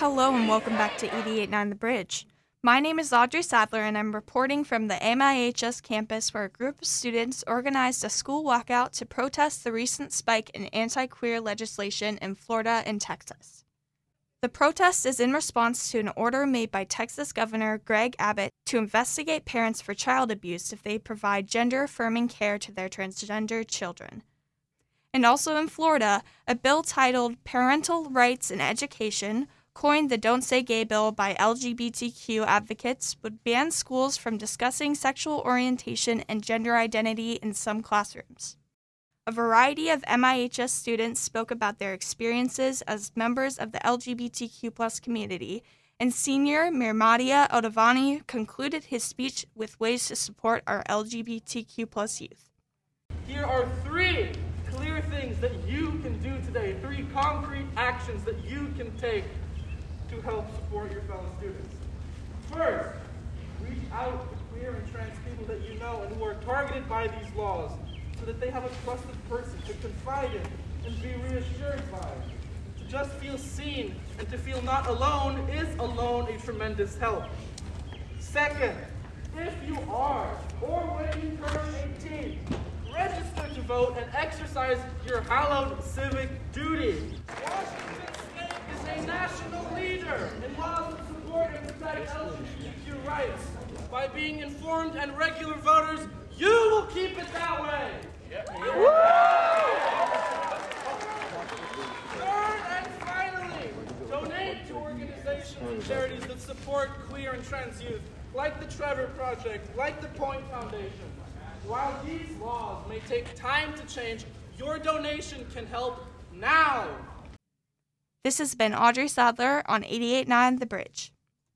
Hello and welcome back to 889 The Bridge. My name is Audrey Sadlier and I'm reporting from the MIHS campus where a group of students organized a school walkout to protest the recent spike in anti queer legislation in Florida and Texas. The protest is in response to an order made by Texas Governor Greg Abbott to investigate parents for child abuse if they provide gender affirming care to their transgender children. And also in Florida, a bill titled Parental Rights in Education, coined the Don't Say Gay bill by LGBTQ advocates, would ban schools from discussing sexual orientation and gender identity in some classrooms. A variety of MIHS students spoke about their experiences as members of the LGBTQ community, and senior Mirmadia Odavani concluded his speech with ways to support our LGBTQ youth. Here are three clear things that you can do today, three concrete actions that you can take to help support your fellow students. First, reach out to queer and trans people that you know and who are targeted by these laws so that they have a trusted person to confide in and be reassured by. To just feel seen and to feel not alone is alone a tremendous help. Second, if you are or when you turn 18, register to vote and exercise your hallowed civic duty. Washington State is a national leader in laws that support LGBTQ rights. By being informed and regular voters, you will keep it that way. Third and finally, donate to organizations and charities that support queer and trans youth, like the Trevor Project, like the Point Foundation. While these laws may take time to change, your donation can help now. This has been Audrey Sadlier on 889 The Bridge.